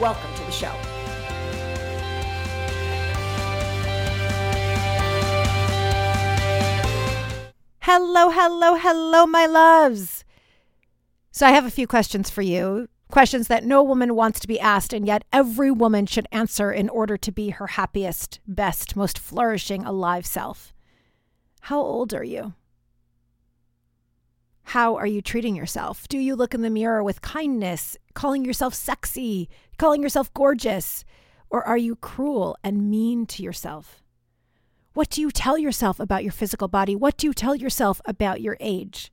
Welcome to the show. Hello, hello, hello, my loves. So, I have a few questions for you. Questions that no woman wants to be asked, and yet every woman should answer in order to be her happiest, best, most flourishing, alive self. How old are you? How are you treating yourself? Do you look in the mirror with kindness, calling yourself sexy, calling yourself gorgeous? Or are you cruel and mean to yourself? What do you tell yourself about your physical body? What do you tell yourself about your age?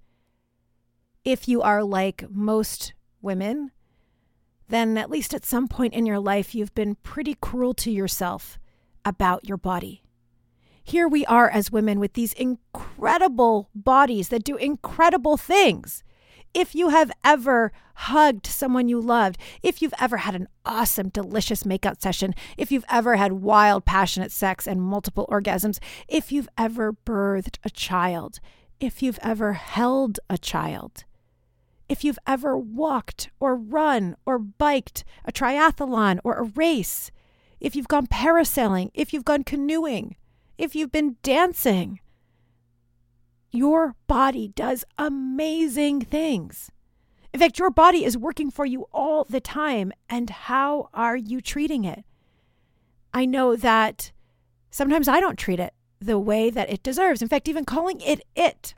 If you are like most women, then at least at some point in your life, you've been pretty cruel to yourself about your body here we are as women with these incredible bodies that do incredible things. If you have ever hugged someone you loved, if you've ever had an awesome, delicious makeout session, if you've ever had wild, passionate sex and multiple orgasms, if you've ever birthed a child, if you've ever held a child, if you've ever walked or run or biked a triathlon or a race, if you've gone parasailing, if you've gone canoeing, if you've been dancing. Your body does amazing things. In fact, your body is working for you all the time. And how are you treating it? I know that sometimes I don't treat it the way that it deserves. In fact, even calling it it.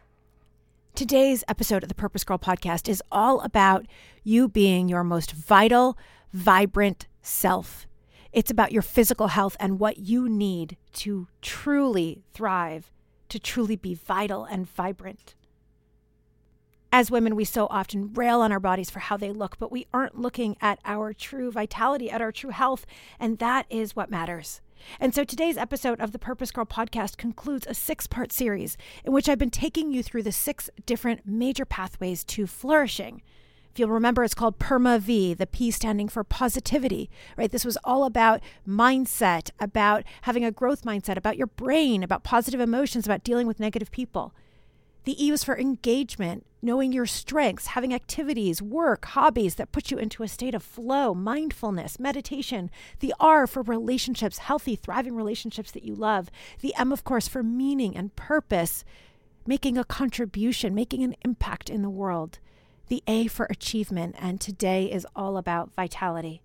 Today's episode of the Purpose Girl podcast is all about you being your most vital, vibrant self. It's about your physical health and what you need to truly thrive, to truly be vital and vibrant. As women, we so often rail on our bodies for how they look, but we aren't looking at our true vitality, at our true health, and that is what matters. And so today's episode of the Purpose Girl podcast concludes a six part series in which I've been taking you through the six different major pathways to flourishing. You'll remember, it's called PERMA V, the P standing for positivity, right? This was all about mindset, about having a growth mindset, about your brain, about positive emotions, about dealing with negative people. The E was for engagement, knowing your strengths, having activities, work, hobbies that put you into a state of flow, mindfulness, meditation. The R for relationships, healthy, thriving relationships that you love. The M, of course, for meaning and purpose, making a contribution, making an impact in the world the A for achievement, and today is all about vitality.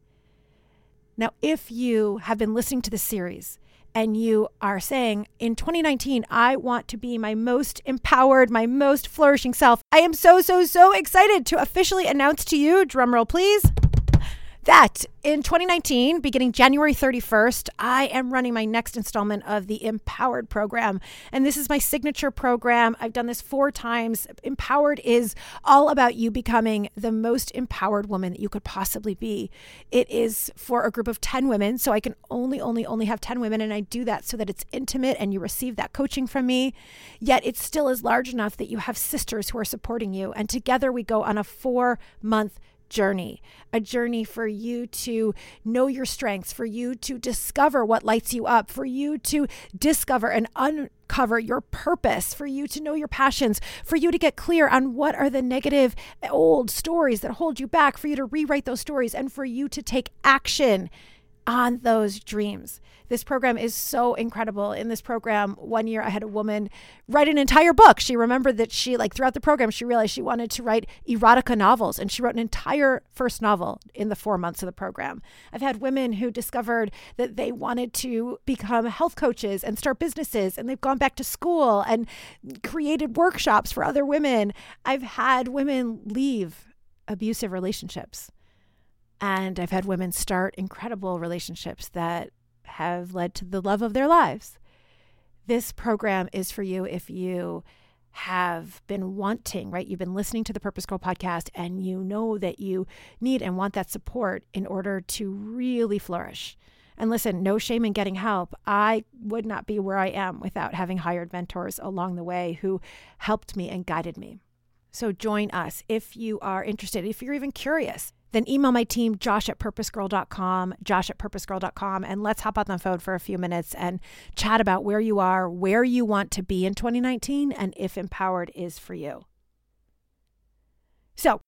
Now, if you have been listening to the series and you are saying, in 2019, I want to be my most empowered, my most flourishing self, I am so, so, so excited to officially announce to you, drumroll please that in 2019, beginning January 31st, I am running my next installment of the Empowered program. And this is my signature program. I've done this four times. Empowered is all about you becoming the most empowered woman that you could possibly be. It is for a group of 10 women. So I can only, only, only have 10 women. And I do that so that it's intimate and you receive that coaching from me. Yet it still is large enough that you have sisters who are supporting you. And together we go on a four month journey, a journey for you to know your strengths, for you to discover what lights you up, for you to discover and uncover your purpose, for you to know your passions, for you to get clear on what are the negative old stories that hold you back, for you to rewrite those stories, and for you to take action on those dreams. This program is so incredible. In this program, one year I had a woman write an entire book. She remembered that she, like throughout the program, she realized she wanted to write erotica novels and she wrote an entire first novel in the four months of the program. I've had women who discovered that they wanted to become health coaches and start businesses and they've gone back to school and created workshops for other women. I've had women leave abusive relationships and I've had women start incredible relationships that have led to the love of their lives. This program is for you if you have been wanting, right? You've been listening to the Purpose Girl podcast and you know that you need and want that support in order to really flourish. And listen, no shame in getting help. I would not be where I am without having hired mentors along the way who helped me and guided me. So join us if you are interested, if you're even curious then email my team, josh at purposegirl.com, josh at purposegirl.com, and let's hop on the phone for a few minutes and chat about where you are, where you want to be in 2019, and if empowered is for you. So,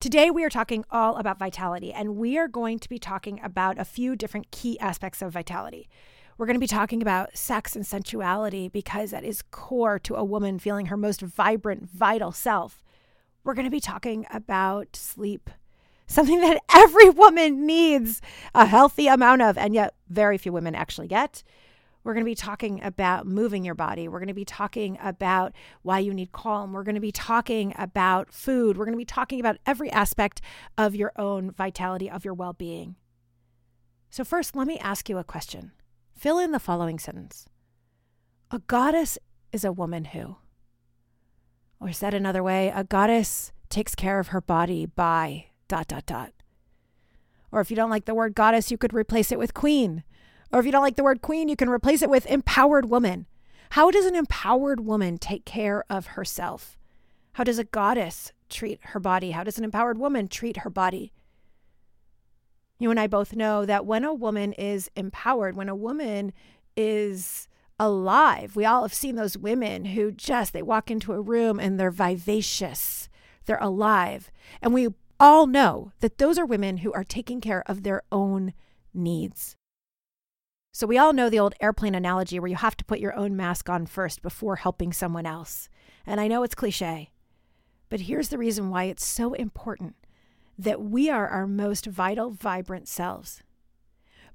today we are talking all about vitality, and we are going to be talking about a few different key aspects of vitality. We're going to be talking about sex and sensuality because that is core to a woman feeling her most vibrant, vital self. We're going to be talking about sleep something that every woman needs a healthy amount of, and yet very few women actually get. We're going to be talking about moving your body. We're going to be talking about why you need calm. We're going to be talking about food. We're going to be talking about every aspect of your own vitality, of your well being. So, first, let me ask you a question. Fill in the following sentence A goddess is a woman who, or said another way, a goddess takes care of her body by dot, dot, dot. Or if you don't like the word goddess, you could replace it with queen. Or if you don't like the word queen, you can replace it with empowered woman. How does an empowered woman take care of herself? How does a goddess treat her body? How does an empowered woman treat her body? You and I both know that when a woman is empowered, when a woman is alive, we all have seen those women who just they walk into a room and they're vivacious. They're alive. And we all know that those are women who are taking care of their own needs. So, we all know the old airplane analogy where you have to put your own mask on first before helping someone else. And I know it's cliche, but here's the reason why it's so important that we are our most vital, vibrant selves.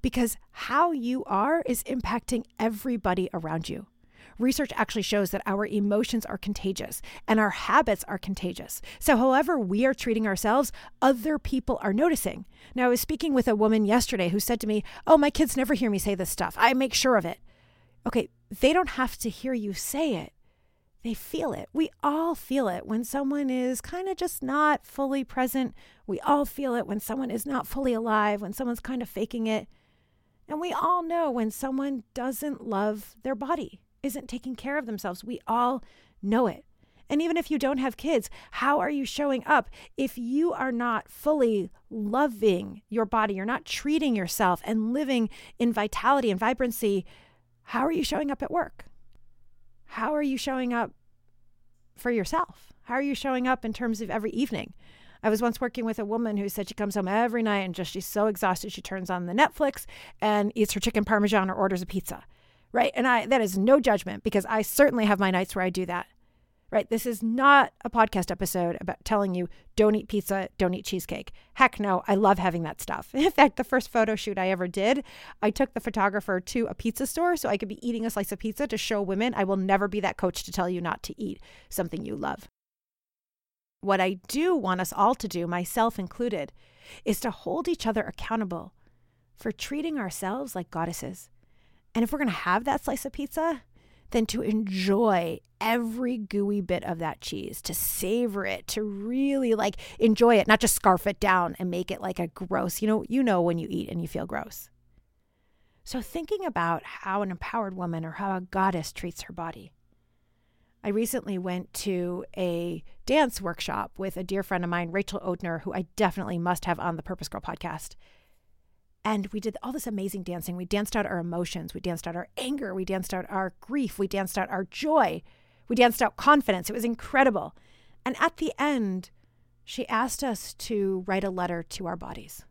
Because how you are is impacting everybody around you research actually shows that our emotions are contagious and our habits are contagious. So, however we are treating ourselves, other people are noticing. Now, I was speaking with a woman yesterday who said to me, Oh, my kids never hear me say this stuff. I make sure of it. Okay, they don't have to hear you say it. They feel it. We all feel it when someone is kind of just not fully present. We all feel it when someone is not fully alive, when someone's kind of faking it. And we all know when someone doesn't love their body isn't taking care of themselves. We all know it. And even if you don't have kids, how are you showing up if you are not fully loving your body? You're not treating yourself and living in vitality and vibrancy. How are you showing up at work? How are you showing up for yourself? How are you showing up in terms of every evening? I was once working with a woman who said she comes home every night and just she's so exhausted she turns on the Netflix and eats her chicken parmesan or orders a pizza right? And I that is no judgment because I certainly have my nights where I do that. Right? This is not a podcast episode about telling you don't eat pizza, don't eat cheesecake. Heck no, I love having that stuff. In fact, the first photo shoot I ever did, I took the photographer to a pizza store so I could be eating a slice of pizza to show women I will never be that coach to tell you not to eat something you love. What I do want us all to do, myself included, is to hold each other accountable for treating ourselves like goddesses and if we're going to have that slice of pizza, then to enjoy every gooey bit of that cheese, to savor it, to really like enjoy it, not just scarf it down and make it like a gross, you know, you know when you eat and you feel gross. So thinking about how an empowered woman or how a goddess treats her body. I recently went to a dance workshop with a dear friend of mine, Rachel Odner, who I definitely must have on the Purpose Girl podcast. And we did all this amazing dancing. We danced out our emotions. We danced out our anger. We danced out our grief. We danced out our joy. We danced out confidence. It was incredible. And at the end, she asked us to write a letter to our bodies.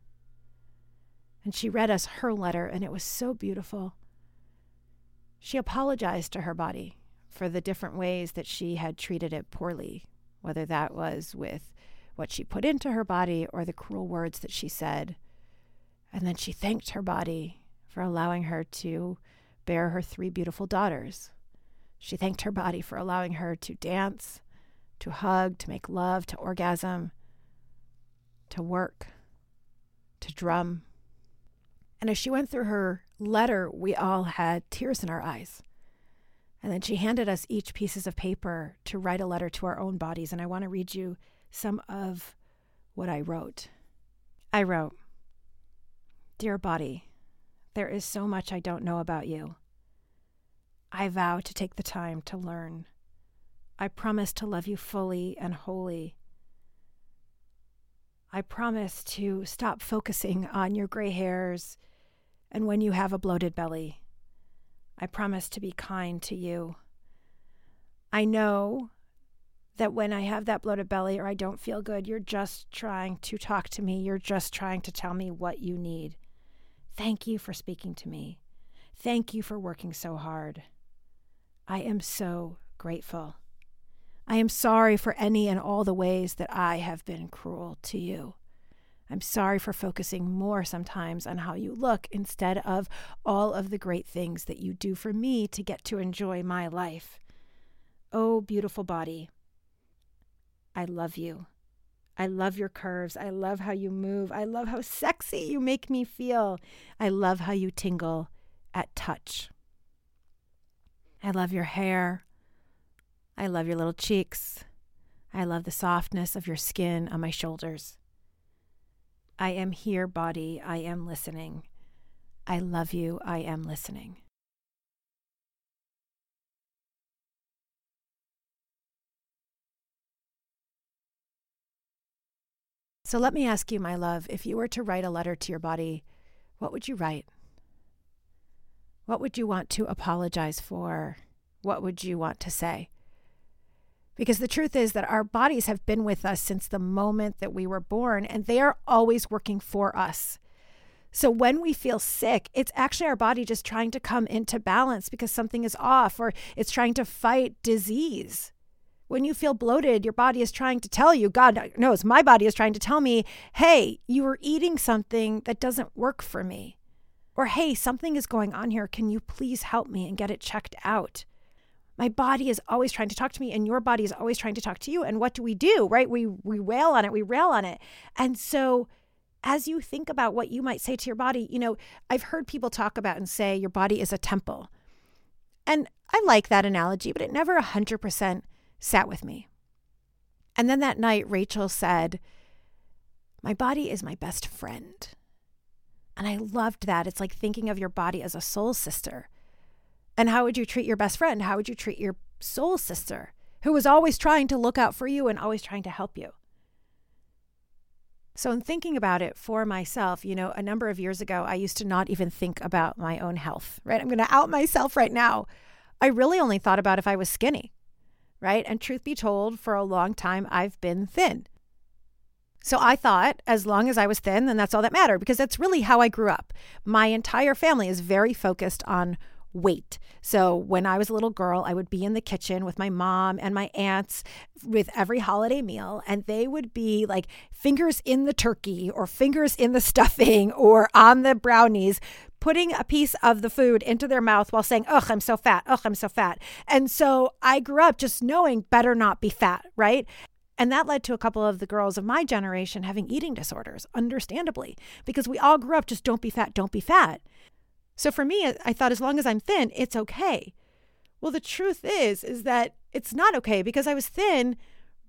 And she read us her letter, and it was so beautiful. She apologized to her body for the different ways that she had treated it poorly, whether that was with what she put into her body or the cruel words that she said and then she thanked her body for allowing her to bear her three beautiful daughters. She thanked her body for allowing her to dance, to hug, to make love, to orgasm, to work, to drum. And as she went through her letter, we all had tears in our eyes And then she handed us each pieces of paper to write a letter to our own bodies. And I want to read you some of what I wrote. I wrote, Dear body, there is so much I don't know about you. I vow to take the time to learn. I promise to love you fully and wholly. I promise to stop focusing on your gray hairs and when you have a bloated belly. I promise to be kind to you. I know that when I have that bloated belly or I don't feel good, you're just trying to talk to me. You're just trying to tell me what you need. Thank you for speaking to me. Thank you for working so hard. I am so grateful. I am sorry for any and all the ways that I have been cruel to you. I'm sorry for focusing more sometimes on how you look instead of all of the great things that you do for me to get to enjoy my life. Oh, beautiful body, I love you. I love your curves. I love how you move. I love how sexy you make me feel. I love how you tingle at touch. I love your hair. I love your little cheeks. I love the softness of your skin on my shoulders. I am here, body. I am listening. I love you. I am listening. So let me ask you, my love, if you were to write a letter to your body, what would you write? What would you want to apologize for? What would you want to say? Because the truth is that our bodies have been with us since the moment that we were born, and they are always working for us. So when we feel sick, it's actually our body just trying to come into balance because something is off or it's trying to fight disease. When you feel bloated, your body is trying to tell you, God knows, my body is trying to tell me, hey, you are eating something that doesn't work for me. Or, hey, something is going on here. Can you please help me and get it checked out? My body is always trying to talk to me, and your body is always trying to talk to you. And what do we do, right? We, we rail on it, we rail on it. And so, as you think about what you might say to your body, you know, I've heard people talk about and say your body is a temple. And I like that analogy, but it never 100% sat with me. And then that night, Rachel said, My body is my best friend. And I loved that. It's like thinking of your body as a soul sister. And how would you treat your best friend? How would you treat your soul sister who was always trying to look out for you and always trying to help you? So, in thinking about it for myself, you know, a number of years ago, I used to not even think about my own health, right? I'm going to out myself right now. I really only thought about if I was skinny right? And truth be told, for a long time, I've been thin. So I thought as long as I was thin, then that's all that mattered because that's really how I grew up. My entire family is very focused on weight. So when I was a little girl, I would be in the kitchen with my mom and my aunts with every holiday meal, and they would be like fingers in the turkey or fingers in the stuffing or on the brownies, putting a piece of the food into their mouth while saying, Ugh, I'm so fat. Ugh, I'm so fat. And so I grew up just knowing better not be fat, right? And that led to a couple of the girls of my generation having eating disorders, understandably, because we all grew up just don't be fat, don't be fat. So for me, I thought as long as I'm thin, it's okay. Well, the truth is, is that it's not okay because I was thin,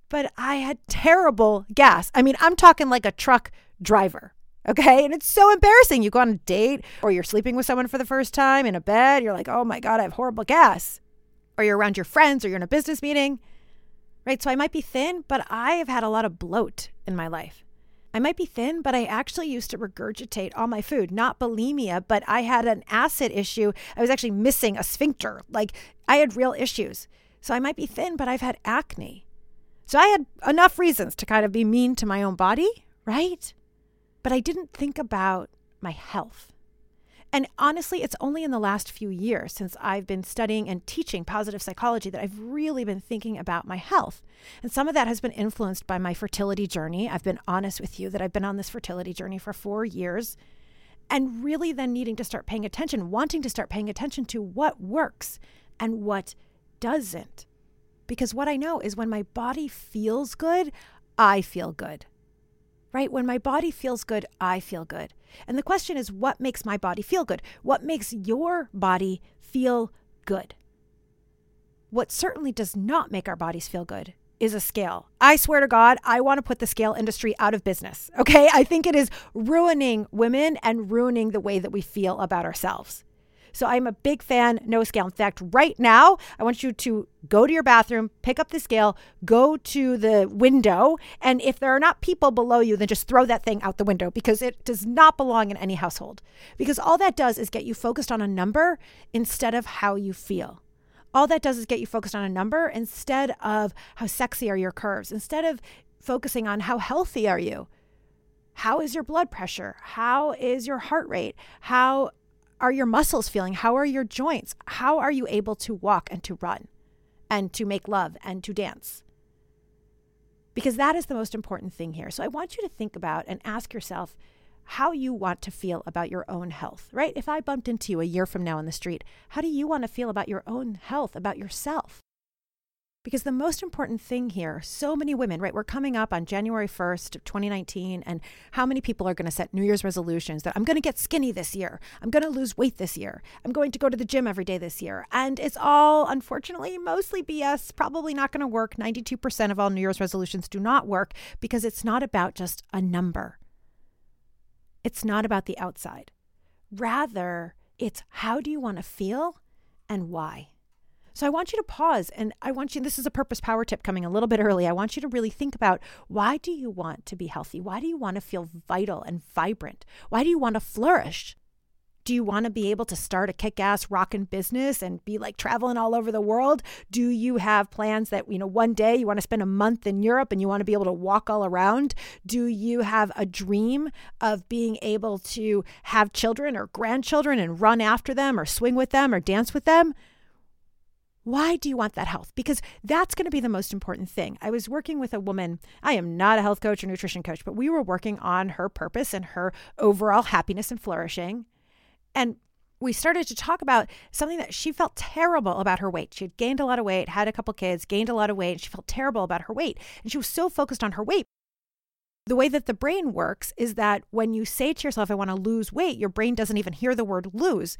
but I had terrible gas. I mean, I'm talking like a truck driver. Okay. And it's so embarrassing. You go on a date or you're sleeping with someone for the first time in a bed. You're like, oh my God, I have horrible gas. Or you're around your friends or you're in a business meeting. Right. So I might be thin, but I have had a lot of bloat in my life. I might be thin, but I actually used to regurgitate all my food, not bulimia, but I had an acid issue. I was actually missing a sphincter. Like I had real issues. So I might be thin, but I've had acne. So I had enough reasons to kind of be mean to my own body, right? But I didn't think about my health. And honestly, it's only in the last few years since I've been studying and teaching positive psychology that I've really been thinking about my health. And some of that has been influenced by my fertility journey. I've been honest with you that I've been on this fertility journey for four years and really then needing to start paying attention, wanting to start paying attention to what works and what doesn't. Because what I know is when my body feels good, I feel good right? When my body feels good, I feel good. And the question is, what makes my body feel good? What makes your body feel good? what certainly does not make our bodies feel good is a scale. I swear to God, I want to put the scale industry out of business. Okay. I think it is ruining women and ruining the way that we feel about ourselves. So I'm a big fan, no scale. In fact, right now, I want you to go to your bathroom, pick up the scale, go to the window, and if there are not people below you, then just throw that thing out the window because it does not belong in any household. Because all that does is get you focused on a number instead of how you feel all that does is get you focused on a number instead of how sexy are your curves, instead of focusing on how healthy are you. How is your blood pressure? How is your heart rate? How are your muscles feeling? How are your joints? How are you able to walk and to run and to make love and to dance? Because that is the most important thing here. So I want you to think about and ask yourself how you want to feel about your own health, right? If I bumped into you a year from now on the street, how do you want to feel about your own health, about yourself? Because the most important thing here, so many women, right? We're coming up on January 1st, 2019, and how many people are going to set New Year's resolutions that I'm going to get skinny this year? I'm going to lose weight this year. I'm going to go to the gym every day this year. And it's all, unfortunately, mostly BS, probably not going to work. 92% of all New Year's resolutions do not work because it's not about just a number. It's not about the outside. Rather, it's how do you want to feel and why? So I want you to pause and I want you, this is a purpose power tip coming a little bit early. I want you to really think about why do you want to be healthy? Why do you want to feel vital and vibrant? Why do you want to flourish? Do you want to be able to start a kick ass rockin' business and be like traveling all over the world? Do you have plans that, you know, one day you want to spend a month in Europe and you want to be able to walk all around? Do you have a dream of being able to have children or grandchildren and run after them or swing with them or dance with them? Why do you want that health? Because that's going to be the most important thing. I was working with a woman. I am not a health coach or nutrition coach, but we were working on her purpose and her overall happiness and flourishing. And we started to talk about something that she felt terrible about her weight. She had gained a lot of weight, had a couple kids, gained a lot of weight, and she felt terrible about her weight. And she was so focused on her weight. The way that the brain works is that when you say to yourself, I want to lose weight, your brain doesn't even hear the word lose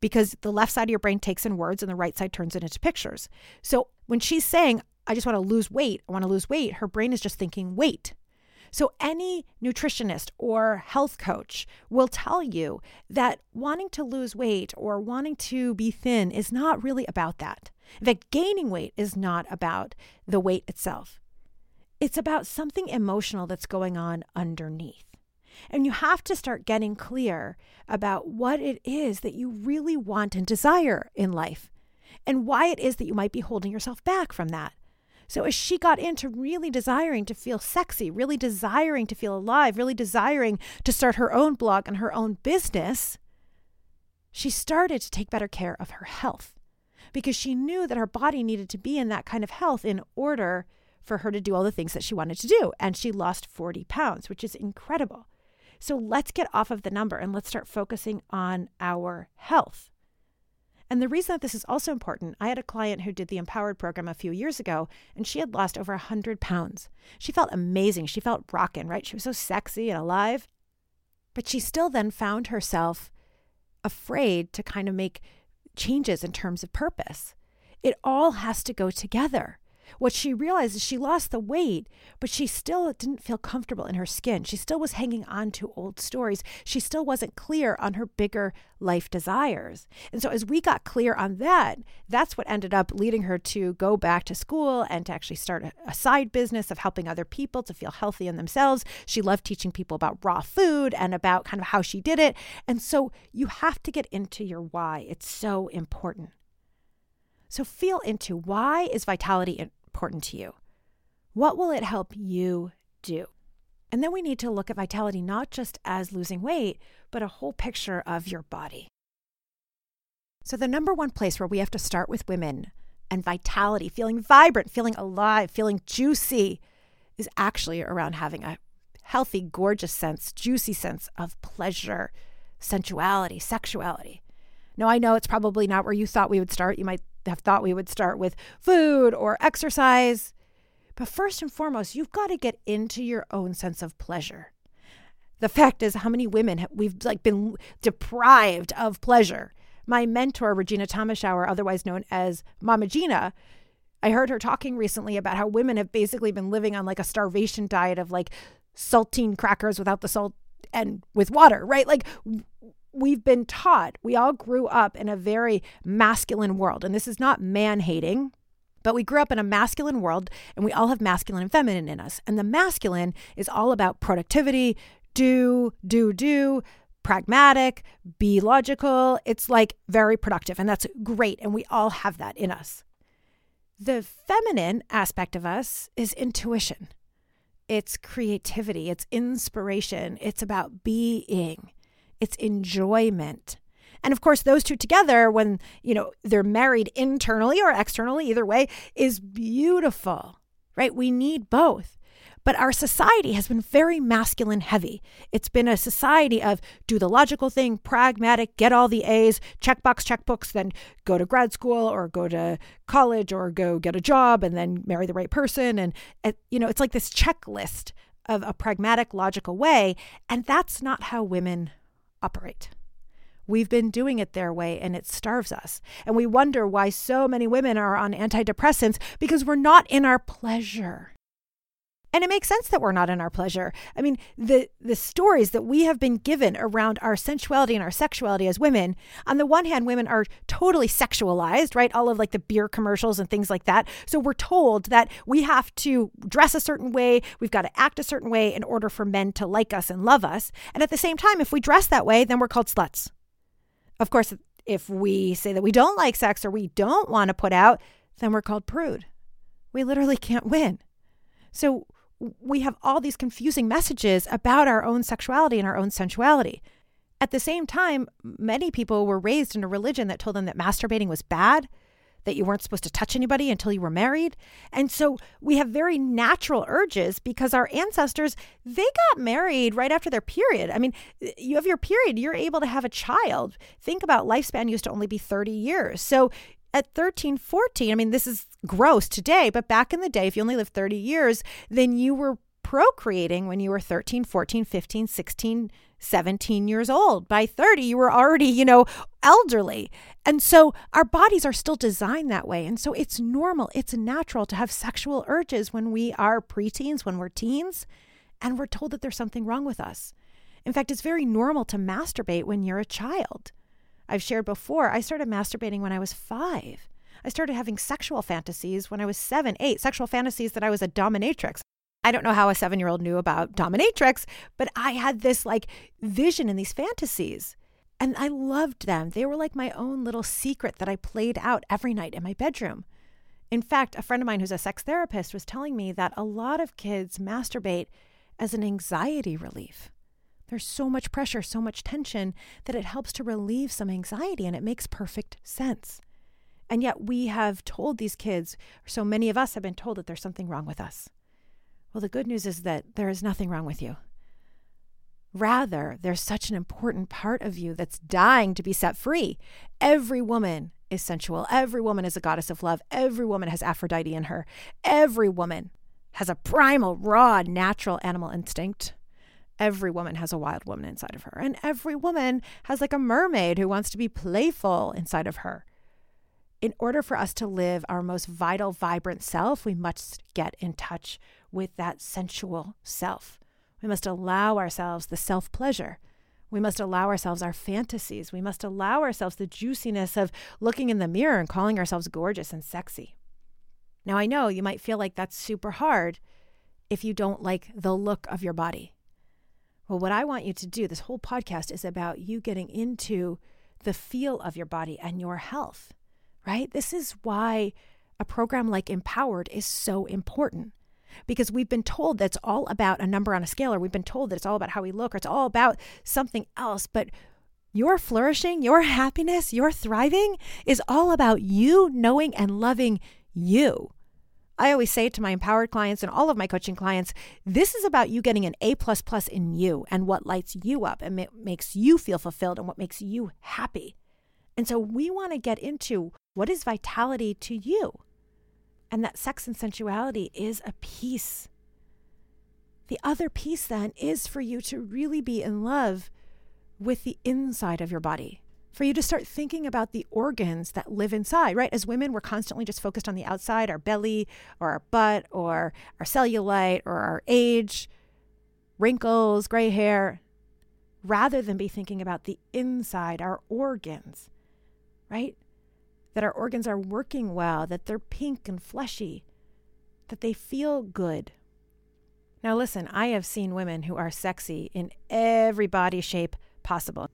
because the left side of your brain takes in words and the right side turns it into pictures. So when she's saying, I just want to lose weight, I want to lose weight, her brain is just thinking weight. So, any nutritionist or health coach will tell you that wanting to lose weight or wanting to be thin is not really about that. In fact, gaining weight is not about the weight itself, it's about something emotional that's going on underneath. And you have to start getting clear about what it is that you really want and desire in life and why it is that you might be holding yourself back from that. So as she got into really desiring to feel sexy, really desiring to feel alive, really desiring to start her own blog and her own business, she started to take better care of her health because she knew that her body needed to be in that kind of health in order for her to do all the things that she wanted to do. And she lost 40 pounds, which is incredible. So let's get off of the number and let's start focusing on our health. And the reason that this is also important, I had a client who did the Empowered program a few years ago, and she had lost over 100 pounds. She felt amazing. She felt rocking, right? She was so sexy and alive. But she still then found herself afraid to kind of make changes in terms of purpose. It all has to go together. What she realized is she lost the weight, but she still didn't feel comfortable in her skin. She still was hanging on to old stories. She still wasn't clear on her bigger life desires. And so, as we got clear on that, that's what ended up leading her to go back to school and to actually start a, side business of helping other people to feel healthy in themselves. She loved teaching people about raw food and about kind of how she did it. And so, you have to get into your why. It's so important. So feel into why is vitality important to you? What will it help you do? And then we need to look at vitality not just as losing weight, but a whole picture of your body. So, the number one place where we have to start with women and vitality, feeling vibrant, feeling alive, feeling juicy, is actually around having a healthy, gorgeous sense, juicy sense of pleasure, sensuality, sexuality. Now, I know it's probably not where you thought we would start. You might have thought we would start with food or exercise. But first and foremost, you've got to get into your own sense of pleasure. The fact is, how many women have, we've like been deprived of pleasure. My mentor, Regena Thomashauer, otherwise known as Mama Gena, I heard her talking recently about how women have basically been living on like a starvation diet of like saltine crackers without the salt and with water, right? Like we've been taught, we all grew up in a very masculine world. And this is not man hating, but we grew up in a masculine world and we all have masculine and feminine in us. And the masculine is all about productivity, do, do, do, pragmatic, be logical. It's like very productive. And that's great. And we all have that in us. The feminine aspect of us is intuition. It's creativity, it's inspiration, it's about being, it's enjoyment. And of course, those two together, when you know they're married internally or externally, either way, is beautiful, right? We need both. But our society has been very masculine heavy. It's been a society of do the logical thing, pragmatic, get all the A's, checkbox checkbooks, then go to grad school or go to college or go get a job and then marry the right person. And, you know, it's like this checklist of a pragmatic, logical way. And that's not how women operate. We've been doing it their way and it starves us. And we wonder why so many women are on antidepressants because we're not in our pleasure. And it makes sense that we're not in our pleasure. I mean, the the stories that we have been given around our sensuality and our sexuality as women, on the one hand, women are totally sexualized, right? All of like the beer commercials and things like that. So we're told that we have to dress a certain way, we've got to act a certain way in order for men to like us and love us. And at the same time, if we dress that way, then we're called sluts. Of course, if we say that we don't like sex or we don't want to put out, then we're called prude. We literally can't win. So we have all these confusing messages about our own sexuality and our own sensuality. At the same time, many people were raised in a religion that told them that masturbating was bad, that you weren't supposed to touch anybody until you were married. And so we have very natural urges because our ancestors, they got married right after their period. I mean, you have your period, you're able to have a child. Think about lifespan used to only be 30 years. So at 13, 14, I mean, this is gross today, but back in the day, if you only lived 30 years, then you were procreating when you were 13, 14, 15, 16, 17 years old. By 30, you were already, you know, elderly. And so our bodies are still designed that way. And so it's normal, it's natural to have sexual urges when we are preteens, when we're teens, and we're told that there's something wrong with us. In fact, it's very normal to masturbate when you're a child. I've shared before, I started masturbating when I was five. I started having sexual fantasies when I was seven, eight, sexual fantasies that I was a dominatrix. I don't know how a seven year old knew about dominatrix, but I had this like vision and these fantasies. And I loved them. They were like my own little secret that I played out every night in my bedroom. In fact, a friend of mine who's a sex therapist was telling me that a lot of kids masturbate as an anxiety relief. There's so much pressure, so much tension that it helps to relieve some anxiety and it makes perfect sense. And yet we have told these kids, so many of us have been told that there's something wrong with us. Well, the good news is that there is nothing wrong with you. Rather, there's such an important part of you that's dying to be set free. Every woman is sensual. Every woman is a goddess of love. Every woman has Aphrodite in her. Every woman has a primal, raw, natural animal instinct every woman has a wild woman inside of her, and every woman has like a mermaid who wants to be playful inside of her. In order for us to live our most vital, vibrant self, we must get in touch with that sensual self. We must allow ourselves the self pleasure. We must allow ourselves our fantasies. We must allow ourselves the juiciness of looking in the mirror and calling ourselves gorgeous and sexy. Now, I know you might feel like that's super hard if you don't like the look of your body. Well, what I want you to do, this whole podcast is about you getting into the feel of your body and your health, right? This is why a program like Empowered is so important because we've been told that it's all about a number on a scale, or we've been told that it's all about how we look, or it's all about something else. But your flourishing, your happiness, your thriving is all about you knowing and loving you. I always say to my empowered clients and all of my coaching clients, this is about you getting an A plus plus in you and what lights you up and ma- makes you feel fulfilled and what makes you happy. And so we want to get into what is vitality to you? And that sex and sensuality is a piece. The other piece then is for you to really be in love with the inside of your body, for you to start thinking about the organs that live inside, right? As women, we're constantly just focused on the outside, our belly or our butt or our cellulite or our age, wrinkles, gray hair, rather than be thinking about the inside, our organs, right? That our organs are working well, that they're pink and fleshy, that they feel good. Now, listen, I have seen women who are sexy in every body shape possible.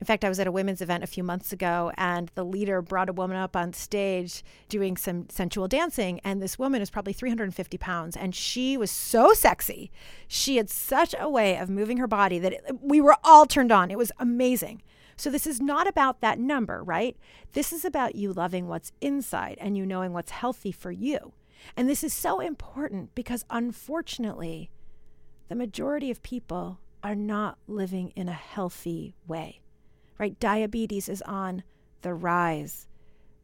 In fact, I was at a women's event a few months ago, and the leader brought a woman up on stage doing some sensual dancing. And this woman is probably 350 pounds, and she was so sexy. She had such a way of moving her body that it, we were all turned on. It was amazing. So, this is not about that number, right? This is about you loving what's inside and you knowing what's healthy for you. And this is so important because unfortunately, the majority of people are not living in a healthy way right? Diabetes is on the rise,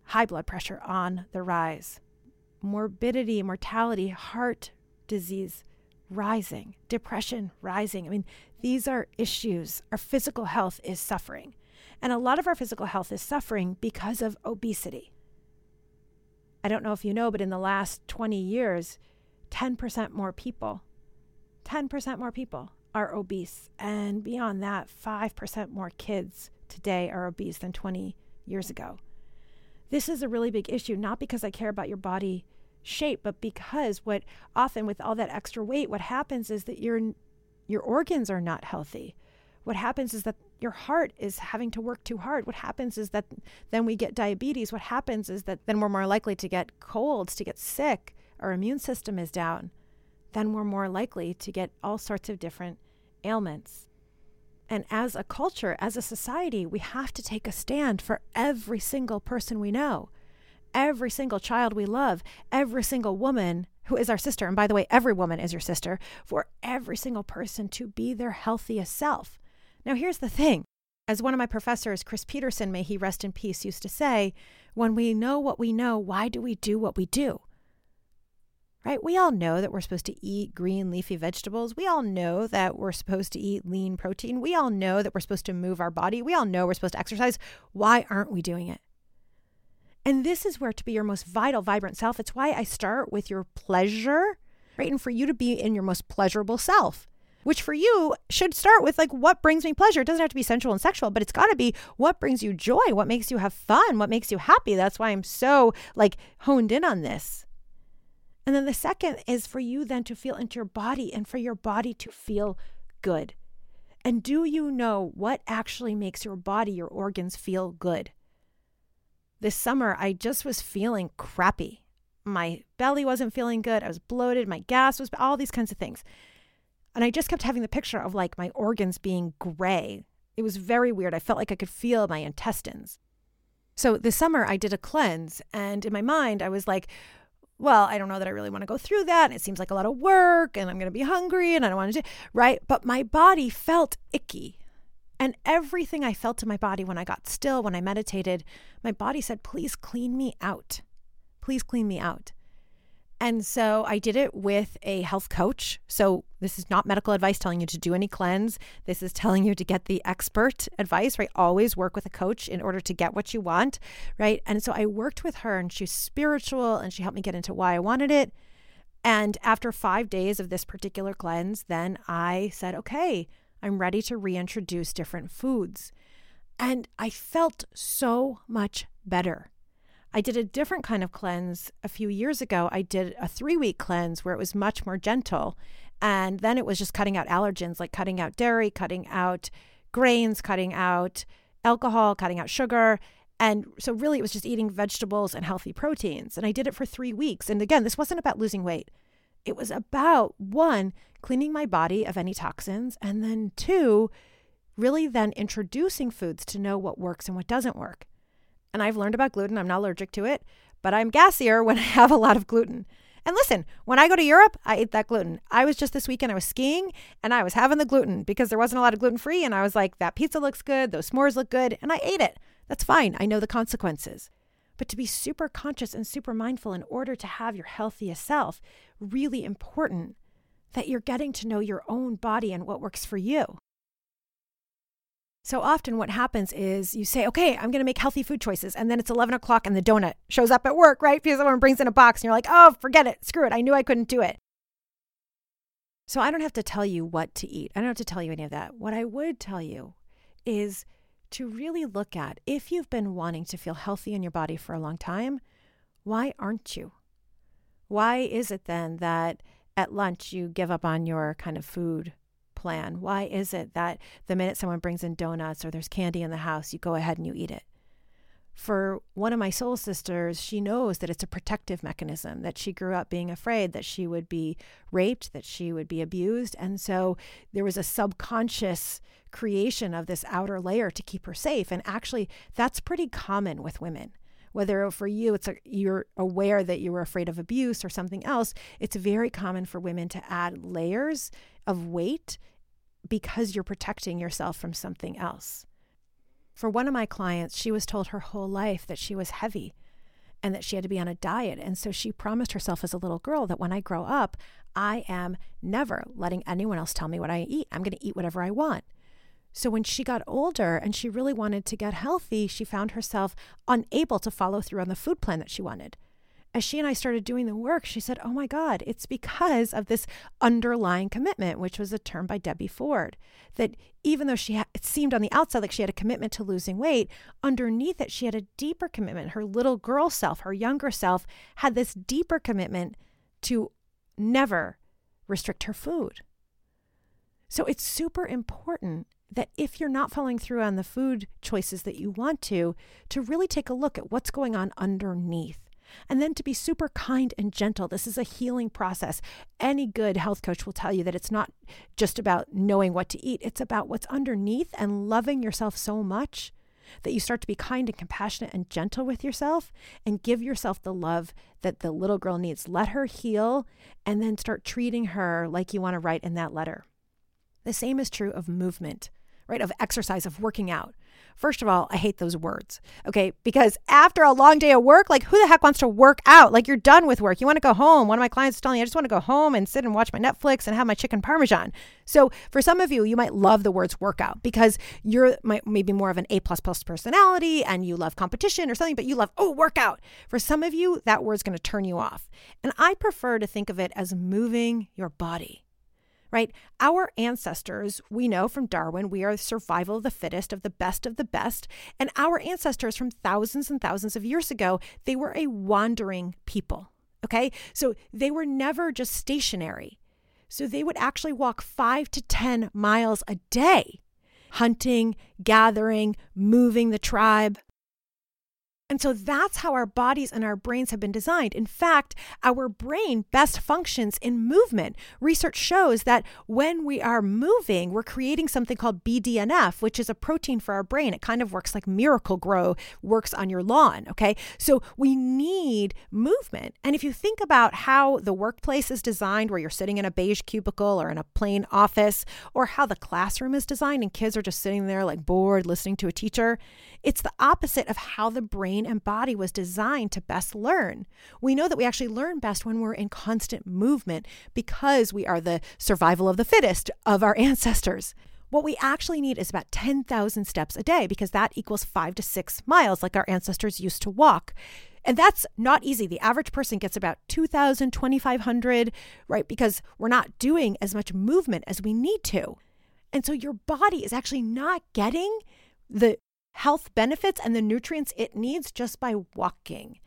high blood pressure on the rise, morbidity, mortality, heart disease rising, depression rising. I mean, these are issues. Our physical health is suffering. And a lot of our physical health is suffering because of obesity. I don't know if you know, but in the last 20 years, 10% more people, 10% more people are obese. And beyond that, 5% more kids today are obese than 20 years ago. This is a really big issue, not because I care about your body shape, but because what often with all that extra weight, what happens is that your your organs are not healthy. What happens is that your heart is having to work too hard. What happens is that then we get diabetes. What happens is that then we're more likely to get colds, to get sick. Our immune system is down. Then we're more likely to get all sorts of different ailments. And as a culture, as a society, we have to take a stand for every single person we know, every single child we love, every single woman who is our sister. And by the way, every woman is your sister, for every single person to be their healthiest self. Now, here's the thing. As one of my professors, Chris Peterson, may he rest in peace, used to say, when we know what we know, why do we do what we do? right? We all know that we're supposed to eat green leafy vegetables. We all know that we're supposed to eat lean protein. We all know that we're supposed to move our body. We all know we're supposed to exercise. Why aren't we doing it? And this is where to be your most vital, vibrant self, it's why I start with your pleasure, right? And for you to be in your most pleasurable self, which for you should start with like what brings me pleasure. It doesn't have to be sensual and sexual, but it's got to be what brings you joy, what makes you have fun, what makes you happy. That's why I'm so like honed in on this. And then the second is for you then to feel into your body and for your body to feel good. And do you know what actually makes your body, your organs feel good? This summer, I just was feeling crappy. My belly wasn't feeling good. I was bloated. My gas was all these kinds of things. And I just kept having the picture of like my organs being gray. It was very weird. I felt like I could feel my intestines. So this summer, I did a cleanse. And in my mind, I was like, well, I don't know that I really want to go through that. And it seems like a lot of work and I'm going to be hungry and I don't want to do, right? But my body felt icky. And everything I felt in my body when I got still, when I meditated, my body said, please clean me out. Please clean me out. And so I did it with a health coach. So this is not medical advice telling you to do any cleanse. This is telling you to get the expert advice, right? Always work with a coach in order to get what you want, right? And so I worked with her and she's spiritual and she helped me get into why I wanted it. And after five days of this particular cleanse, then I said, okay, I'm ready to reintroduce different foods. And I felt so much better. I did a different kind of cleanse a few years ago. I did a three week cleanse where it was much more gentle. And then it was just cutting out allergens, like cutting out dairy, cutting out grains, cutting out alcohol, cutting out sugar. And so, really, it was just eating vegetables and healthy proteins. And I did it for three weeks. And again, this wasn't about losing weight. It was about one, cleaning my body of any toxins. And then two, really then introducing foods to know what works and what doesn't work and I've learned about gluten. I'm not allergic to it, but I'm gassier when I have a lot of gluten. And listen, when I go to Europe, I eat that gluten. I was just this weekend, I was skiing and I was having the gluten because there wasn't a lot of gluten free. And I was like, that pizza looks good, those s'mores look good. And I ate it. That's fine. I know the consequences. But to be super conscious and super mindful in order to have your healthiest self, really important that you're getting to know your own body and what works for you. So often, what happens is you say, okay, I'm going to make healthy food choices. And then it's 11 o'clock and the donut shows up at work, right? Because someone brings in a box and you're like, oh, forget it. Screw it. I knew I couldn't do it. So I don't have to tell you what to eat. I don't have to tell you any of that. What I would tell you is to really look at if you've been wanting to feel healthy in your body for a long time, why aren't you? Why is it then that at lunch you give up on your kind of food plan? Why is it that the minute someone brings in donuts or there's candy in the house, you go ahead and you eat it? For one of my soul sisters, she knows that it's a protective mechanism, that she grew up being afraid that she would be raped, that she would be abused. And so there was a subconscious creation of this outer layer to keep her safe. And actually, that's pretty common with women whether for you it's a, you're aware that you were afraid of abuse or something else it's very common for women to add layers of weight because you're protecting yourself from something else. For one of my clients, she was told her whole life that she was heavy and that she had to be on a diet. And so she promised herself as a little girl that when I grow up, I am never letting anyone else tell me what I eat. I'm going to eat whatever I want. So when she got older and she really wanted to get healthy, she found herself unable to follow through on the food plan that she wanted as she and I started doing the work, she said, Oh my God, it's because of this underlying commitment, which was a term by Debbie Ford. That even though she had, it seemed on the outside like she had a commitment to losing weight, underneath it, she had a deeper commitment. Her little girl self, her younger self, had this deeper commitment to never restrict her food. So it's super important that if you're not following through on the food choices that you want to, to really take a look at what's going on underneath and then to be super kind and gentle. This is a healing process. Any good health coach will tell you that it's not just about knowing what to eat, it's about what's underneath and loving yourself so much that you start to be kind and compassionate and gentle with yourself and give yourself the love that the little girl needs. Let her heal and then start treating her like you want to write in that letter. The same is true of movement, right? Of exercise, of working out. First of all, I hate those words. Okay. Because after a long day of work, like who the heck wants to work out? Like you're done with work. You want to go home. One of my clients is telling me, I just want to go home and sit and watch my Netflix and have my chicken parmesan. So for some of you, you might love the words workout because you're maybe more of an A plus plus personality and you love competition or something, but you love, oh, workout. For some of you, that word's going to turn you off. And I prefer to think of it as moving your body right? Our ancestors, we know from Darwin, we are survival of the fittest, of the best of the best. And our ancestors from thousands and thousands of years ago, they were a wandering people. Okay. So they were never just stationary. So they would actually walk five to 10 miles a day, hunting, gathering, moving the tribe. And so that's how our bodies and our brains have been designed. In fact, our brain best functions in movement. Research shows that when we are moving, we're creating something called BDNF, which is a protein for our brain. It kind of works like Miracle-Gro works on your lawn. Okay. So we need movement. And if you think about how the workplace is designed, where you're sitting in a beige cubicle or in a plain office, or how the classroom is designed and kids are just sitting there like bored listening to a teacher, it's the opposite of how the brain and body was designed to best learn. We know that we actually learn best when we're in constant movement because we are the survival of the fittest of our ancestors. What we actually need is about 10,000 steps a day because that equals five to six miles, like our ancestors used to walk. And that's not easy. The average person gets about 2,000, 2,500, right? Because we're not doing as much movement as we need to. And so your body is actually not getting the health benefits and the nutrients it needs just by walking.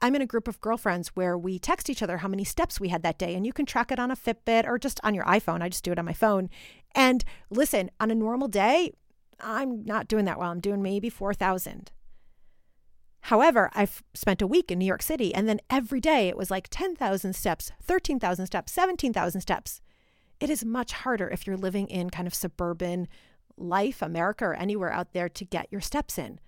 I'm in a group of girlfriends where we text each other how many steps we had that day, and you can track it on a Fitbit or just on your iPhone. I just do it on my phone. And listen, on a normal day, I'm not doing that well. I'm doing maybe 4,000. However, I've spent a week in New York City, and then every day it was like 10,000 steps, 13,000 steps, 17,000 steps. It is much harder if you're living in kind of suburban life, America, or anywhere out there to get your steps in.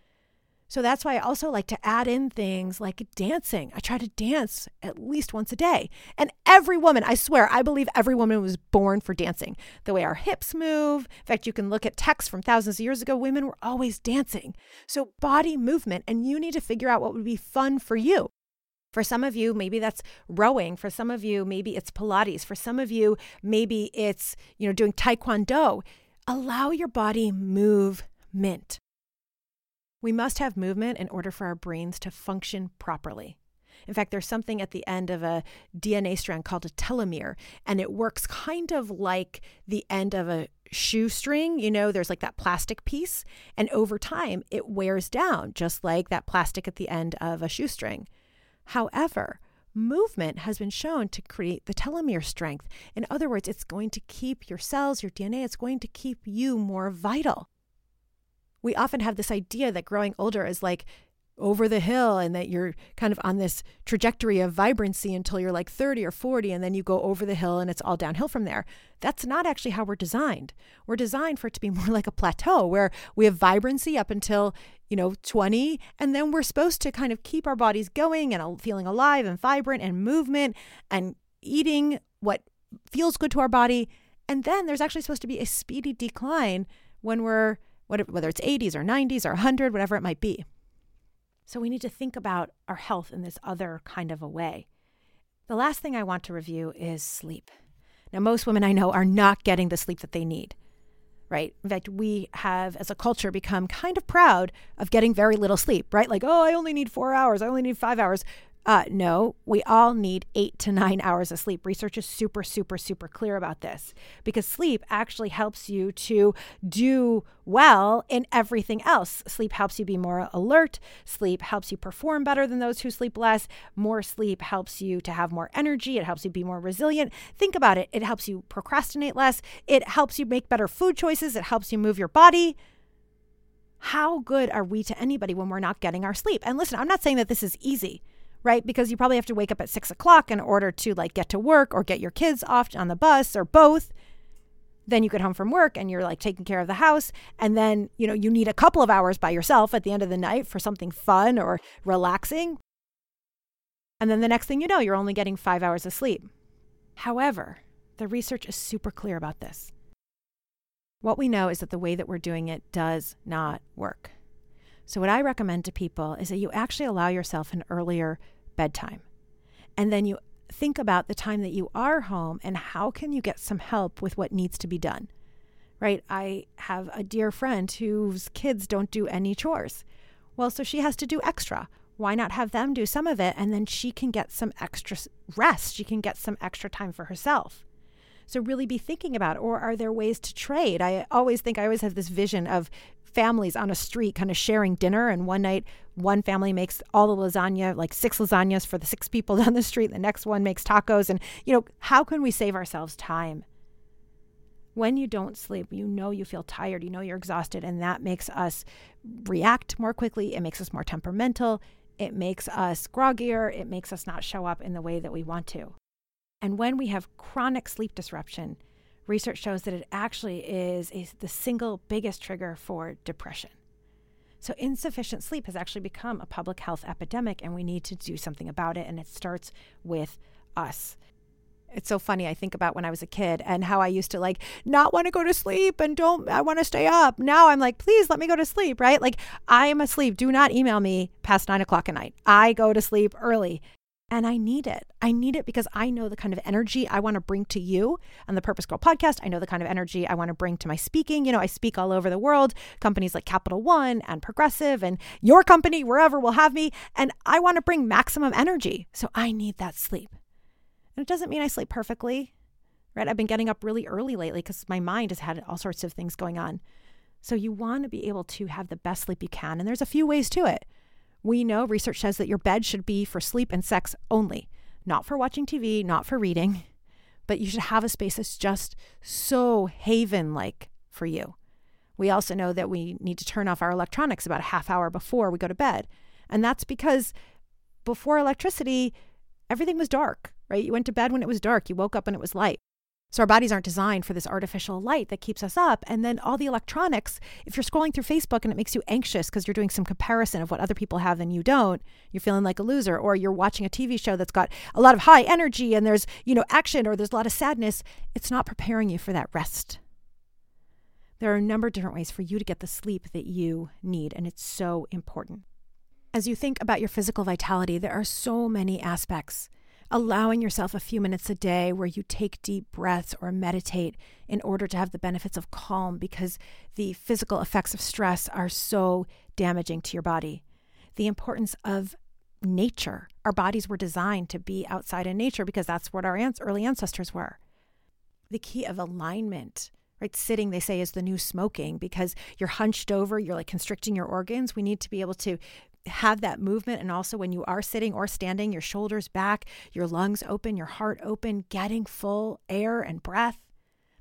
So that's why I also like to add in things like dancing. I try to dance at least once a day. And every woman, I swear, I believe every woman was born for dancing. The way our hips move. In fact, you can look at texts from thousands of years ago, women were always dancing. So body movement, and you need to figure out what would be fun for you. For some of you, maybe that's rowing. For some of you, maybe it's Pilates. For some of you, maybe it's, you know, doing Taekwondo allow your body move movement. We must have movement in order for our brains to function properly. In fact, there's something at the end of a DNA strand called a telomere, and it works kind of like the end of a shoestring. You know, there's like that plastic piece, and over time it wears down, just like that plastic at the end of a shoestring. However, movement has been shown to create the telomere strength. In other words, it's going to keep your cells, your DNA, it's going to keep you more vital. We often have this idea that growing older is like over the hill and that you're kind of on this trajectory of vibrancy until you're like 30 or 40 and then you go over the hill and it's all downhill from there. That's not actually how we're designed. We're designed for it to be more like a plateau where we have vibrancy up until, you know, 20 and then we're supposed to kind of keep our bodies going and feeling alive and vibrant and movement and eating what feels good to our body. And then there's actually supposed to be a speedy decline when we're whether it's 80s or 90s or 100, whatever it might be. So we need to think about our health in this other kind of a way. The last thing I want to review is sleep. Now, most women I know are not getting the sleep that they need, right? In fact, we have, as a culture, become kind of proud of getting very little sleep, right? Like, oh, I only need four hours, I only need five hours. Uh, no, we all need eight to nine hours of sleep. Research is super, super, super clear about this because sleep actually helps you to do well in everything else. Sleep helps you be more alert. Sleep helps you perform better than those who sleep less. More sleep helps you to have more energy. It helps you be more resilient. Think about it. It helps you procrastinate less. It helps you make better food choices. It helps you move your body how good are we to anybody when we're not getting our sleep? And listen, I'm not saying that this is easy right? Because you probably have to wake up at six o'clock in order to like get to work or get your kids off on the bus or both. Then you get home from work and you're like taking care of the house. And then, you know, you need a couple of hours by yourself at the end of the night for something fun or relaxing. And then the next thing you know, you're only getting five hours of sleep. However, the research is super clear about this. What we know is that the way that we're doing it does not work. So, what I recommend to people is that you actually allow yourself an earlier bedtime. And then you think about the time that you are home and how can you get some help with what needs to be done. Right? I have a dear friend whose kids don't do any chores. Well, so she has to do extra. Why not have them do some of it and then she can get some extra rest? She can get some extra time for herself. So, really be thinking about, or are there ways to trade? I always think, I always have this vision of families on a street kind of sharing dinner. And one night, one family makes all the lasagna, like six lasagnas for the six people down the street. The next one makes tacos. And, you know, how can we save ourselves time? When you don't sleep, you know you feel tired, you know you're exhausted, and that makes us react more quickly. It makes us more temperamental. It makes us groggier. It makes us not show up in the way that we want to. And when we have chronic sleep disruption, research shows that it actually is, is the single biggest trigger for depression. So, insufficient sleep has actually become a public health epidemic, and we need to do something about it. And it starts with us. It's so funny. I think about when I was a kid and how I used to like not want to go to sleep and don't, I want to stay up. Now I'm like, please let me go to sleep, right? Like, I am asleep. Do not email me past nine o'clock at night. I go to sleep early. And I need it. I need it because I know the kind of energy I want to bring to you on the Purpose Girl podcast. I know the kind of energy I want to bring to my speaking. You know, I speak all over the world, companies like Capital One and Progressive and your company, wherever will have me. And I want to bring maximum energy. So I need that sleep. And it doesn't mean I sleep perfectly, right? I've been getting up really early lately because my mind has had all sorts of things going on. So you want to be able to have the best sleep you can. And there's a few ways to it. We know research says that your bed should be for sleep and sex only, not for watching TV, not for reading, but you should have a space that's just so haven like for you. We also know that we need to turn off our electronics about a half hour before we go to bed. And that's because before electricity, everything was dark, right? You went to bed when it was dark, you woke up when it was light. So our bodies aren't designed for this artificial light that keeps us up. And then all the electronics, if you're scrolling through Facebook and it makes you anxious because you're doing some comparison of what other people have and you don't, you're feeling like a loser, or you're watching a TV show that's got a lot of high energy and there's, you know, action or there's a lot of sadness, it's not preparing you for that rest. There are a number of different ways for you to get the sleep that you need, and it's so important. As you think about your physical vitality, there are so many aspects allowing yourself a few minutes a day where you take deep breaths or meditate in order to have the benefits of calm because the physical effects of stress are so damaging to your body. The importance of nature. Our bodies were designed to be outside in nature because that's what our early ancestors were. The key of alignment, right? Sitting, they say, is the new smoking because you're hunched over, you're like constricting your organs. We need to be able to have that movement. And also, when you are sitting or standing, your shoulders back, your lungs open, your heart open, getting full air and breath.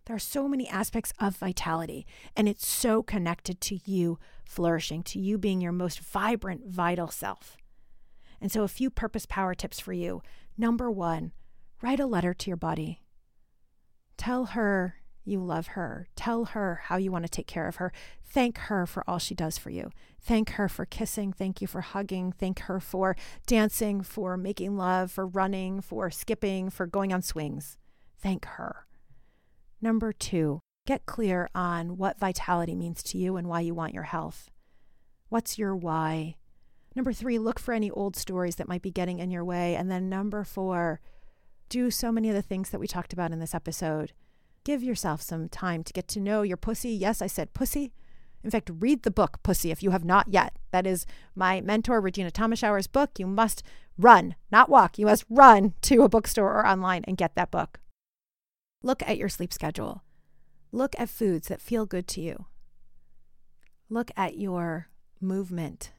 There are so many aspects of vitality, and it's so connected to you flourishing, to you being your most vibrant, vital self. And so, a few purpose power tips for you. Number one, write a letter to your body. Tell her you love her. Tell her how you want to take care of her. Thank her for all she does for you. Thank her for kissing. Thank you for hugging. Thank her for dancing, for making love, for running, for skipping, for going on swings. Thank her. Number two, get clear on what vitality means to you and why you want your health. What's your why? Number three, look for any old stories that might be getting in your way. And then number four, do so many of the things that we talked about in this episode. Give yourself some time to get to know your pussy. Yes, I said pussy. In fact, read the book Pussy if you have not yet. That is my mentor, Regena Thomashauer's book. You must run, not walk. You must run to a bookstore or online and get that book. Look at your sleep schedule. Look at foods that feel good to you. Look at your movement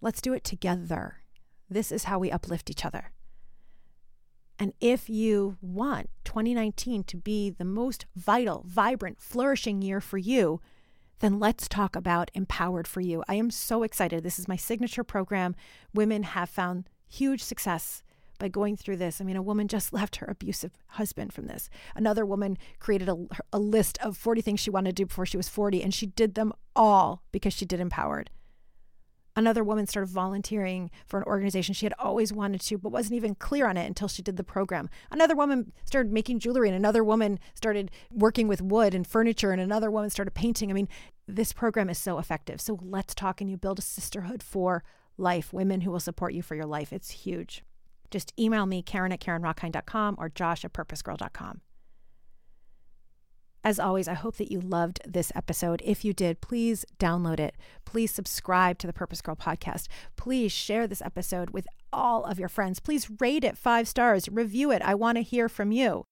Let's do it together. This is how we uplift each other. And if you want 2019 to be the most vital, vibrant, flourishing year for you, then let's talk about Empowered for You. I am so excited. This is my signature program. Women have found huge success by going through this. I mean, a woman just left her abusive husband from this. Another woman created a, a list of 40 things she wanted to do before she was 40, and she did them all because she did Empowered. Another woman started volunteering for an organization she had always wanted to, but wasn't even clear on it until she did the program. Another woman started making jewelry, and another woman started working with wood and furniture, and another woman started painting. I mean, this program is so effective. So let's talk and you build a sisterhood for life, women who will support you for your life. It's huge. Just email me, Karen at KarenRockine.com or Josh at PurposeGirl.com. As always, I hope that you loved this episode. If you did, please download it. Please subscribe to the Purpose Girl podcast. Please share this episode with all of your friends. Please rate it five stars, review it. I want to hear from you.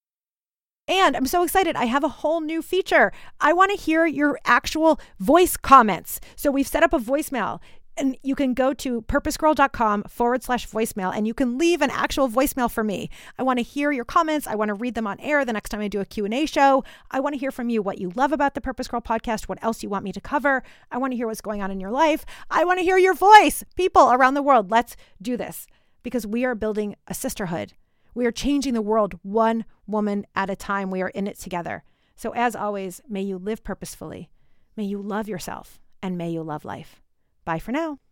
And I'm so excited. I have a whole new feature. I want to hear your actual voice comments. So we've set up a voicemail and you can go to purposegirl.com forward slash voicemail and you can leave an actual voicemail for me. I want to hear your comments. I want to read them on air the next time i do a q&a show. I want to hear from you what you love about the purpose girl podcast what else you want me to cover. I want to hear what's going on in your life. I want to hear your voice. People around the world let's do this because we are building a sisterhood. We are changing the world one woman at a time. We are in it together. So as always may you live purposefully. May you love yourself and may you love life Bye for now.